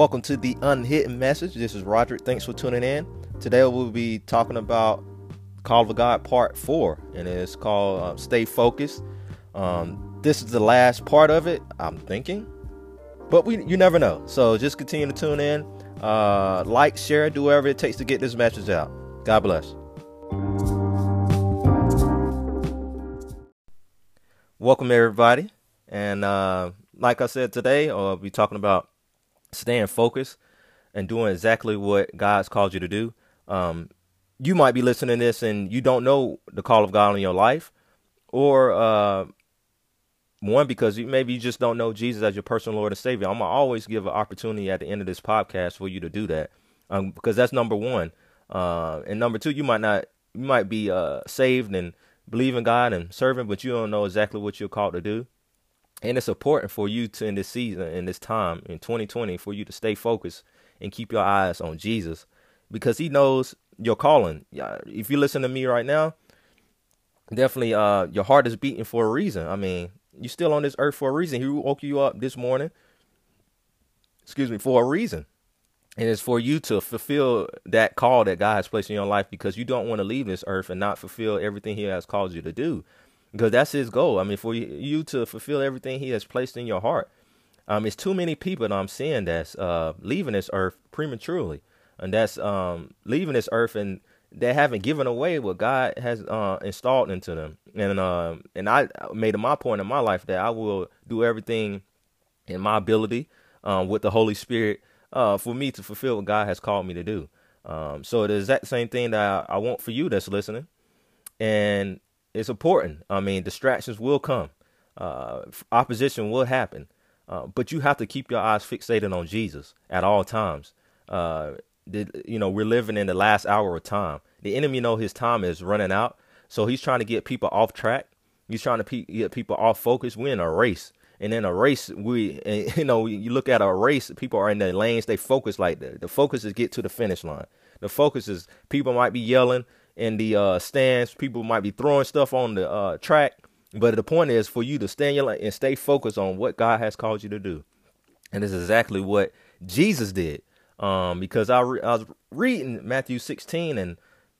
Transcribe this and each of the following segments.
Welcome to the Unhidden Message. This is Rodrick. Thanks for tuning in. Today we'll be talking about Call of God Part 4, and it's called uh, Stay Focused. Um, this is the last part of it, I'm thinking, but we you never know. So just continue to tune in, uh, like, share, do whatever it takes to get this message out. God bless. Welcome, everybody. And uh, like I said today, I'll be talking about staying focused and doing exactly what God's called you to do. Um, you might be listening to this and you don't know the call of God in your life, or uh, one because you, maybe you just don't know Jesus as your personal Lord and Savior. I'm gonna always give an opportunity at the end of this podcast for you to do that, um, because that's number one. Uh, and number two, you might not, you might be uh, saved and believe in God and serving, but you don't know exactly what you're called to do. And it's important for you to in this season, in this time, in 2020, for you to stay focused and keep your eyes on Jesus, because He knows your calling. If you listen to me right now, definitely, uh, your heart is beating for a reason. I mean, you're still on this earth for a reason. He woke you up this morning. Excuse me, for a reason. And it's for you to fulfill that call that God has placed in your life because you don't want to leave this earth and not fulfill everything He has called you to do. Because that's His goal. I mean, for you to fulfill everything He has placed in your heart. Um, it's too many people that I'm seeing that's uh, leaving this earth prematurely, and that's um, leaving this earth and they haven't given away what God has uh, installed into them. And uh, and I made it my point in my life that I will do everything in my ability um, with the Holy Spirit uh, for me to fulfill what God has called me to do. Um, so the that same thing that I, I, want for you that's listening, and it's important. I mean, distractions will come, uh, opposition will happen, uh, but you have to keep your eyes fixated on Jesus at all times. Uh, you know, we're living in the last hour of time. The enemy know his time is running out, so he's trying to get people off track. He's trying to pe- get people off focus. We're in a race, and in a race, we, you know, you look at a race. People are in their lanes. They focus like the the focus is get to the finish line. The focus is people might be yelling in the uh, stands. People might be throwing stuff on the uh, track. But the point is for you to stand your and stay focused on what God has called you to do. And this is exactly what Jesus did um, because I, re- I was reading Matthew 16 and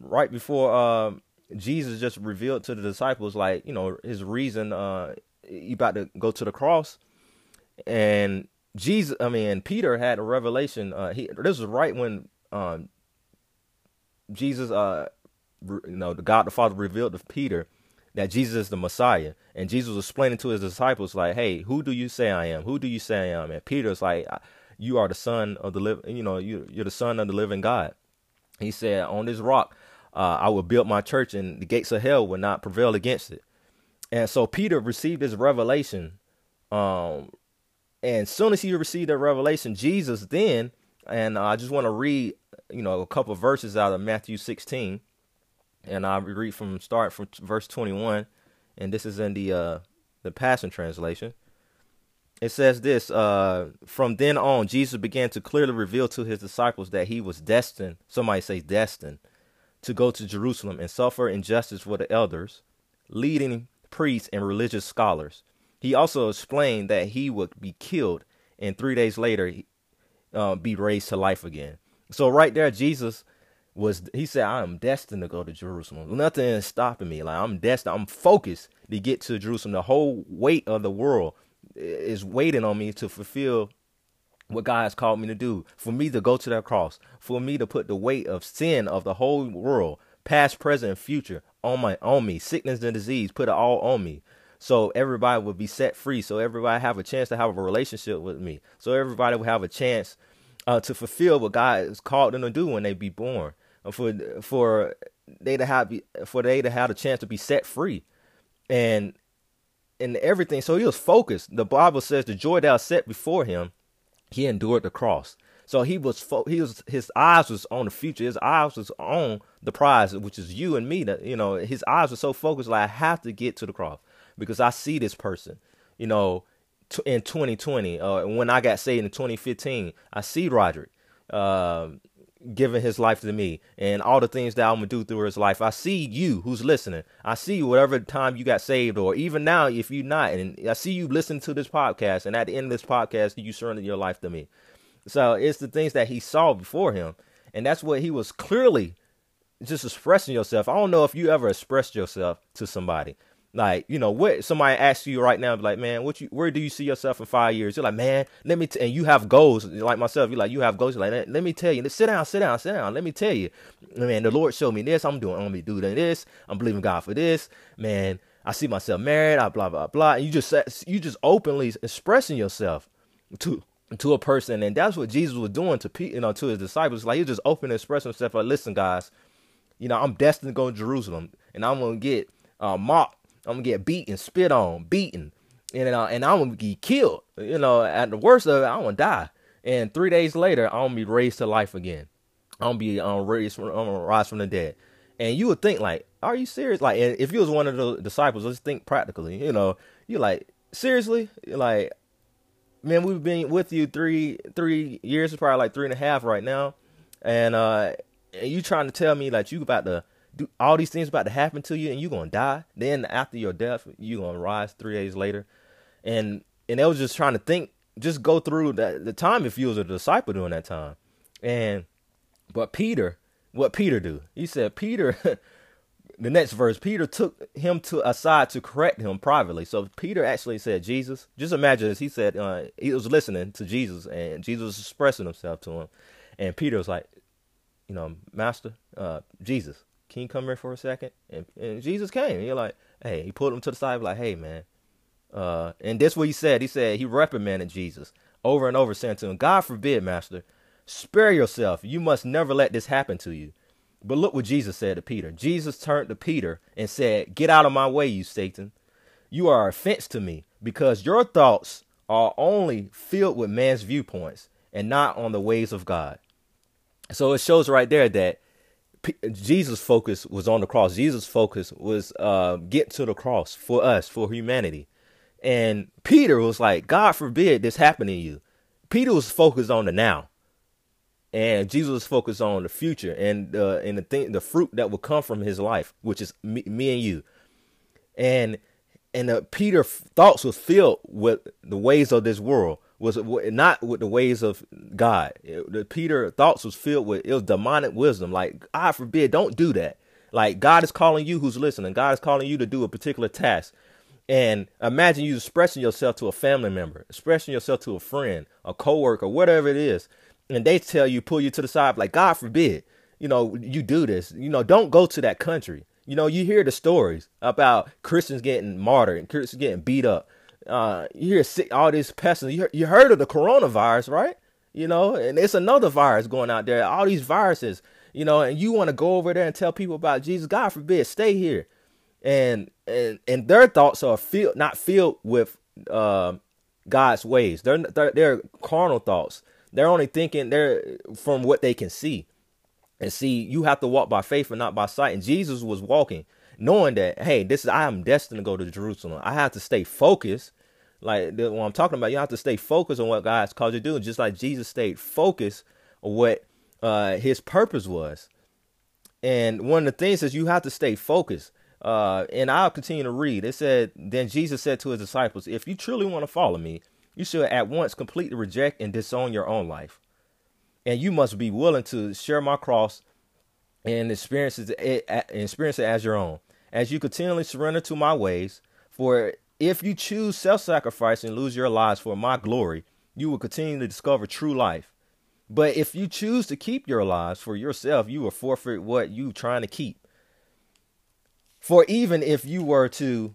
right before uh, Jesus just revealed to the disciples like you know his reason uh, he about to go to the cross and Jesus I mean Peter had a revelation uh, he this was right when um, Jesus uh you know the God the Father revealed to Peter that Jesus is the Messiah and Jesus was explaining to his disciples like hey who do you say I am who do you say I am and Peter's like you are the son of the living, you know, you, you're the son of the living God. He said, on this rock, uh, I will build my church and the gates of hell will not prevail against it. And so Peter received this revelation. Um, and as soon as he received that revelation, Jesus then, and I just want to read, you know, a couple verses out of Matthew 16. And I read from start from verse 21. And this is in the uh, the Passion Translation it says this uh, from then on jesus began to clearly reveal to his disciples that he was destined somebody say destined to go to jerusalem and suffer injustice for the elders leading priests and religious scholars he also explained that he would be killed and three days later uh, be raised to life again so right there jesus was he said i am destined to go to jerusalem nothing is stopping me like i'm destined i'm focused to get to jerusalem the whole weight of the world is waiting on me to fulfill what God has called me to do. For me to go to that cross, for me to put the weight of sin of the whole world, past, present, and future, on my on me, sickness and disease, put it all on me. So everybody would be set free. So everybody have a chance to have a relationship with me. So everybody would have a chance uh, to fulfill what God has called them to do when they be born. For for they to have for they to have a chance to be set free, and and everything. So he was focused. The Bible says the joy that was set before him, he endured the cross. So he was fo- he was his eyes was on the future. His eyes was on the prize, which is you and me. That you know, his eyes were so focused. Like I have to get to the cross because I see this person. You know, t- in 2020, uh, when I got saved in 2015, I see Rodrick. Uh, giving his life to me and all the things that I'm gonna do through his life. I see you who's listening. I see you whatever time you got saved, or even now if you're not, and I see you listening to this podcast, and at the end of this podcast, you surrender your life to me. So it's the things that he saw before him, and that's what he was clearly just expressing yourself. I don't know if you ever expressed yourself to somebody. Like, you know, what somebody asks you right now, like, man, what you, where do you see yourself in five years? You're like, man, let me, t-, and you have goals, like myself. You're like, you have goals. You're like, let me tell you, sit down, sit down, sit down. Let me tell you, man, the Lord showed me this. I'm doing, I'm doing this. I'm believing God for this, man. I see myself married. I blah blah blah. And you just, you just openly expressing yourself to to a person, and that's what Jesus was doing to you know, to his disciples. Like he just openly expressing himself. Like, listen, guys, you know, I'm destined to go to Jerusalem, and I'm gonna get uh, mocked I'm gonna get beaten, spit on, beaten, and uh, and I'm gonna get killed. You know, at the worst of it, I'm gonna die. And three days later, I'm gonna be raised to life again. I'm gonna be um, raised from, I'm gonna rise from the dead. And you would think like, are you serious? Like, if you was one of the disciples, let's think practically. You know, you like seriously, like, man, we've been with you three three years, probably like three and a half right now, and uh, and you trying to tell me like you about to do all these things about to happen to you and you're gonna die. Then after your death, you're gonna rise three days later. And and they was just trying to think, just go through that the time if you was a disciple during that time. And but Peter, what Peter do? He said Peter the next verse, Peter took him to aside to correct him privately. So Peter actually said, Jesus, just imagine this. He said, uh, he was listening to Jesus and Jesus was expressing himself to him. And Peter was like, you know, Master, uh, Jesus, can you come here for a second? And, and Jesus came. You're like, hey, he pulled him to the side, like, hey, man. Uh, and that's what he said. He said he reprimanded Jesus over and over, saying to him, God forbid, Master, spare yourself. You must never let this happen to you. But look what Jesus said to Peter. Jesus turned to Peter and said, Get out of my way, you Satan. You are offense to me because your thoughts are only filled with man's viewpoints and not on the ways of God. So it shows right there that Jesus' focus was on the cross. Jesus' focus was uh, get to the cross for us, for humanity. And Peter was like, God forbid this happen to you. Peter was focused on the now, and Jesus was focused on the future and uh, and the thing, the fruit that will come from his life, which is me, me and you. And and uh, Peter thoughts was filled with the ways of this world, was not with the ways of God. the Peter thoughts was filled with it was demonic wisdom. Like God forbid, don't do that. Like God is calling you, who's listening. God is calling you to do a particular task. And imagine you expressing yourself to a family member, expressing yourself to a friend, a coworker, whatever it is, and they tell you, pull you to the side, like God forbid, you know, you do this. You know, don't go to that country. You know, you hear the stories about Christians getting martyred and Christians getting beat up uh, you hear sick, all these pestilence. You, you heard of the coronavirus, right? You know, and it's another virus going out there. All these viruses, you know, and you want to go over there and tell people about Jesus. God forbid, stay here. And and and their thoughts are filled, not filled with uh, God's ways. They're, they're they're carnal thoughts. They're only thinking they're from what they can see. And see, you have to walk by faith and not by sight. And Jesus was walking knowing that hey, this is I am destined to go to Jerusalem. I have to stay focused. Like the, what I'm talking about, you have to stay focused on what God's called you to do, just like Jesus stayed focused on what uh, His purpose was. And one of the things is you have to stay focused. Uh, and I'll continue to read. It said, Then Jesus said to his disciples, If you truly want to follow me, you should at once completely reject and disown your own life. And you must be willing to share my cross and experience it, experience it as your own as you continually surrender to my ways. For if you choose self sacrifice and lose your lives for my glory, you will continue to discover true life. But if you choose to keep your lives for yourself, you will forfeit what you are trying to keep. For even if you were to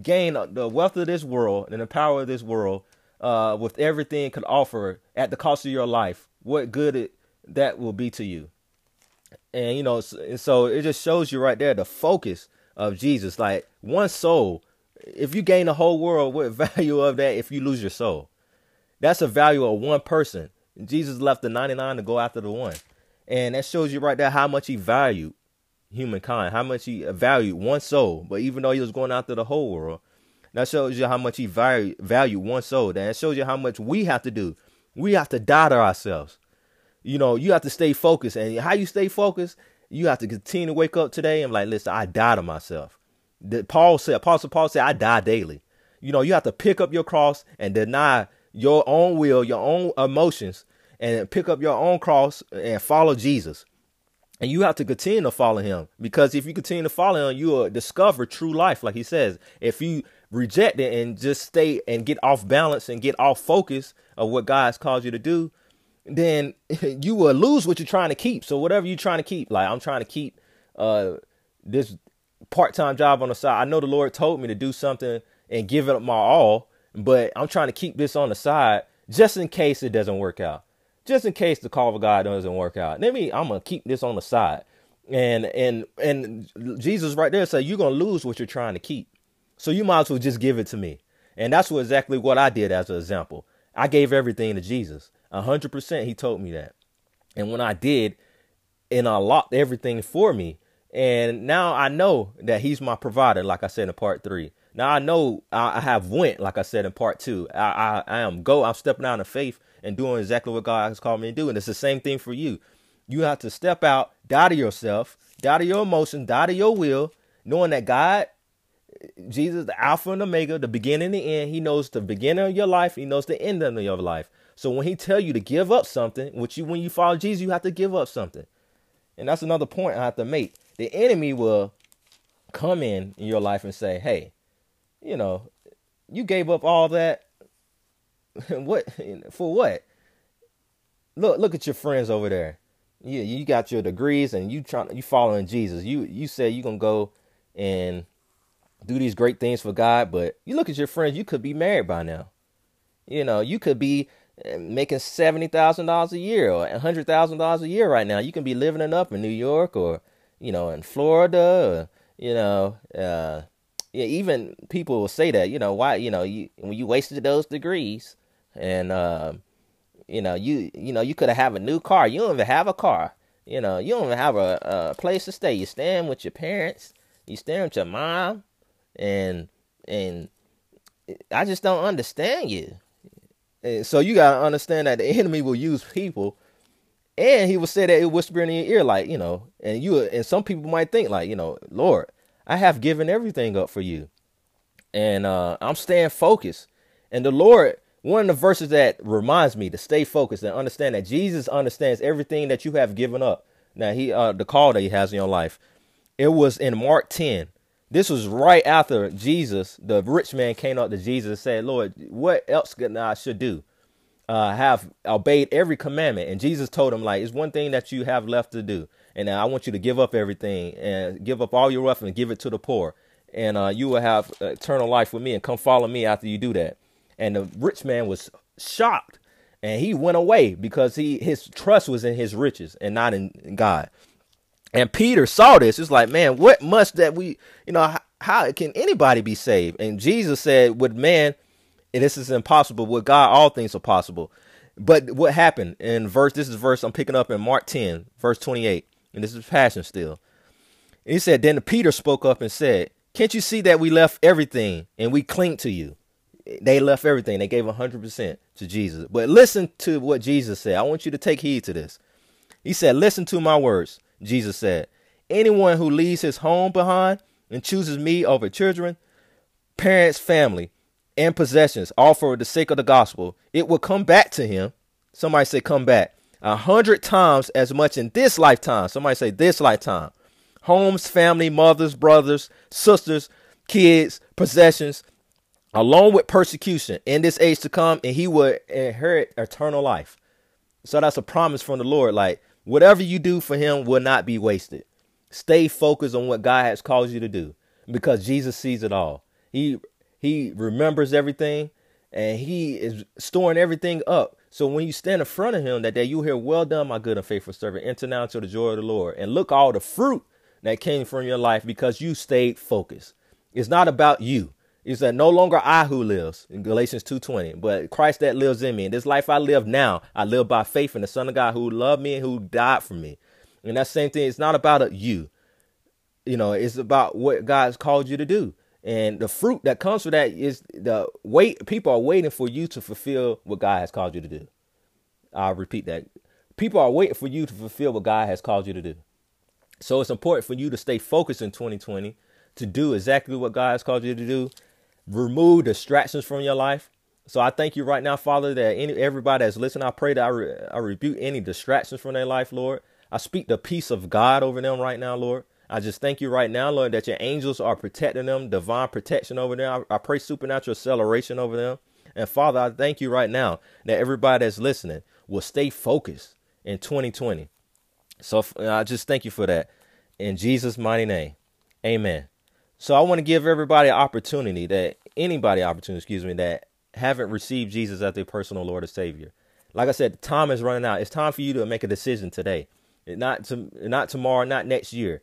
gain the wealth of this world and the power of this world, uh, with everything could offer at the cost of your life, what good it, that will be to you and you know, so it just shows you right there the focus of Jesus. Like one soul, if you gain the whole world, what value of that if you lose your soul? That's a value of one person. Jesus left the 99 to go after the one. And that shows you right there how much he valued humankind, how much he valued one soul. But even though he was going after the whole world, that shows you how much he valued, valued one soul. That shows you how much we have to do. We have to die to ourselves you know, you have to stay focused. And how you stay focused, you have to continue to wake up today and like, listen, I die to myself. The, Paul said, Apostle Paul said, I die daily. You know, you have to pick up your cross and deny your own will, your own emotions, and pick up your own cross and follow Jesus. And you have to continue to follow him because if you continue to follow him, you will discover true life, like he says. If you reject it and just stay and get off balance and get off focus of what God has called you to do, then you will lose what you're trying to keep. So whatever you're trying to keep, like I'm trying to keep uh this part-time job on the side. I know the Lord told me to do something and give it my all, but I'm trying to keep this on the side just in case it doesn't work out. Just in case the call of God doesn't work out. Let me I'm gonna keep this on the side. And and and Jesus right there said you're gonna lose what you're trying to keep. So you might as well just give it to me. And that's what exactly what I did as an example. I gave everything to Jesus. A hundred percent he told me that. And when I did, and unlocked everything for me, and now I know that he's my provider, like I said in part three. Now I know I have went, like I said in part two. I, I, I am go. I'm stepping out in faith and doing exactly what God has called me to do. And it's the same thing for you. You have to step out, die to yourself, die to your emotions, die to your will, knowing that God, Jesus, the Alpha and Omega, the beginning and the end, He knows the beginning of your life, He knows the end of your life. So when He tell you to give up something, which you when you follow Jesus, you have to give up something. And that's another point I have to make. The enemy will come in in your life and say, "Hey, you know, you gave up all that. what for? What? Look, look at your friends over there. You you got your degrees and you trying you following Jesus. You you said you gonna go and do these great things for God, but you look at your friends. You could be married by now. You know, you could be eh, making seventy thousand dollars a year or a hundred thousand dollars a year right now. You can be living it up in New York or you know in Florida or you know uh, yeah, even people will say that, you know, why, you know, you when you wasted those degrees and uh, you know, you you know, you could have a new car. You don't even have a car. You know, you don't even have a, a place to stay. You're staying with your parents. You staying with your mom, and and I just don't understand you. And so you gotta understand that the enemy will use people, and he will say that it whispering in your ear, like you know, and you and some people might think like you know, Lord, I have given everything up for you. And uh, I'm staying focused. And the Lord, one of the verses that reminds me to stay focused and understand that Jesus understands everything that you have given up. Now, he uh, the call that he has in your life. It was in Mark 10. This was right after Jesus, the rich man came up to Jesus and said, Lord, what else can I should do? Uh, have obeyed every commandment. And Jesus told him, like, it's one thing that you have left to do and I want you to give up everything and give up all your wealth and give it to the poor, and uh, you will have eternal life with me. And come follow me after you do that. And the rich man was shocked, and he went away because he his trust was in his riches and not in God. And Peter saw this. It's like, man, what must that we, you know, how, how can anybody be saved? And Jesus said, with man, this is impossible. With God, all things are possible. But what happened in verse, this is verse I'm picking up in Mark 10, verse 28 and this is passion still. And he said, Then Peter spoke up and said, Can't you see that we left everything and we cling to you? They left everything. They gave 100% to Jesus. But listen to what Jesus said. I want you to take heed to this. He said, Listen to my words. Jesus said, Anyone who leaves his home behind and chooses me over children, parents, family, and possessions, all for the sake of the gospel, it will come back to him. Somebody say, Come back a hundred times as much in this lifetime. Somebody say this lifetime. Homes, family, mothers, brothers, sisters, kids, possessions, along with persecution in this age to come, and he will inherit eternal life. So that's a promise from the Lord. Like whatever you do for him will not be wasted. Stay focused on what God has called you to do because Jesus sees it all. He he remembers everything and he is storing everything up so when you stand in front of him that day, you hear, Well done, my good and faithful servant. Enter now into the joy of the Lord. And look all the fruit that came from your life because you stayed focused. It's not about you. It's that no longer I who lives in Galatians 2.20, but Christ that lives in me. And this life I live now, I live by faith in the Son of God who loved me and who died for me. And that same thing, it's not about you. You know, it's about what God's called you to do. And the fruit that comes from that is the wait. People are waiting for you to fulfill what God has called you to do. I'll repeat that. People are waiting for you to fulfill what God has called you to do. So it's important for you to stay focused in 2020 to do exactly what God has called you to do. Remove distractions from your life. So I thank you right now, Father, that any everybody that's listening, I pray that I, re, I rebuke any distractions from their life, Lord. I speak the peace of God over them right now, Lord. I just thank you right now, Lord, that your angels are protecting them, divine protection over them. I, I pray supernatural acceleration over them. And Father, I thank you right now that everybody that's listening will stay focused in 2020. So I just thank you for that. In Jesus' mighty name, amen. So I want to give everybody an opportunity that anybody opportunity, excuse me, that haven't received Jesus as their personal Lord and Savior. Like I said, time is running out. It's time for you to make a decision today. Not to, not tomorrow, not next year.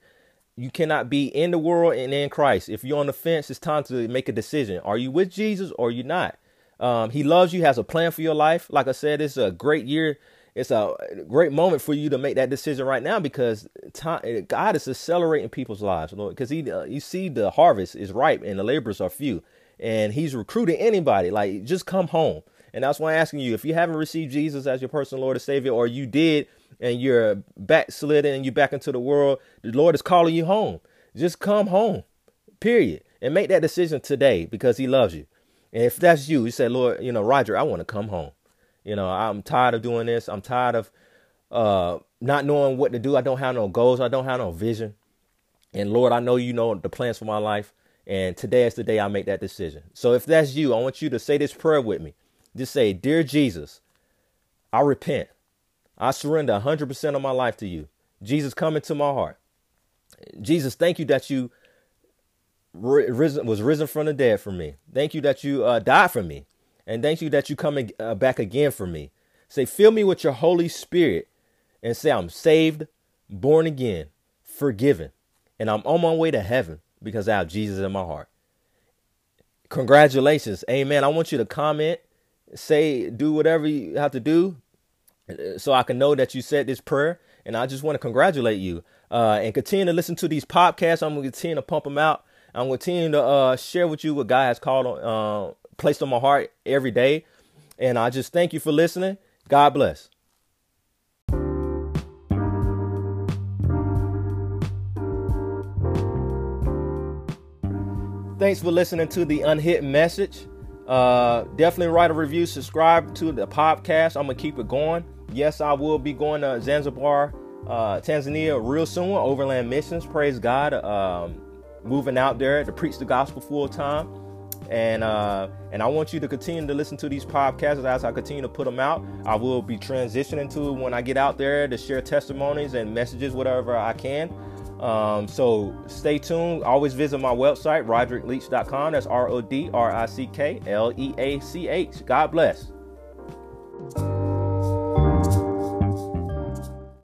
You cannot be in the world and in Christ. If you're on the fence, it's time to make a decision. Are you with Jesus or are you not? Um, he loves you, has a plan for your life. Like I said, it's a great year. It's a great moment for you to make that decision right now because time, God is accelerating people's lives, Lord. Because He, uh, you see, the harvest is ripe and the laborers are few, and He's recruiting anybody. Like, just come home. And that's why I'm asking you if you haven't received Jesus as your personal Lord and Savior, or you did and you're backslidden and you're back into the world, the Lord is calling you home. Just come home, period, and make that decision today because He loves you. And if that's you, you say, Lord, you know, Roger, I want to come home. You know, I'm tired of doing this. I'm tired of uh, not knowing what to do. I don't have no goals. I don't have no vision. And Lord, I know you know the plans for my life. And today is the day I make that decision. So if that's you, I want you to say this prayer with me. Just say, Dear Jesus, I repent. I surrender 100% of my life to you. Jesus, come into my heart. Jesus, thank you that you risen, was risen from the dead for me. Thank you that you uh, died for me. And thank you that you coming uh, back again for me. Say, fill me with your Holy Spirit and say, I'm saved, born again, forgiven, and I'm on my way to heaven because I have Jesus in my heart. Congratulations. Amen. I want you to comment, say, do whatever you have to do uh, so I can know that you said this prayer. And I just want to congratulate you uh, and continue to listen to these podcasts. I'm going to continue to pump them out. I'm going to continue to uh, share with you what God has called on, uh, placed on my heart every day. And I just thank you for listening. God bless. Thanks for listening to the Unhidden Message. Uh, definitely write a review, subscribe to the podcast. I'm gonna keep it going. Yes, I will be going to Zanzibar, uh, Tanzania, real soon. Overland Missions, praise God. Um, moving out there to preach the gospel full time. And uh, and I want you to continue to listen to these podcasts as I continue to put them out. I will be transitioning to when I get out there to share testimonies and messages, whatever I can. Um, so stay tuned. Always visit my website, rodrickleach.com. That's R O D R I C K L E A C H. God bless.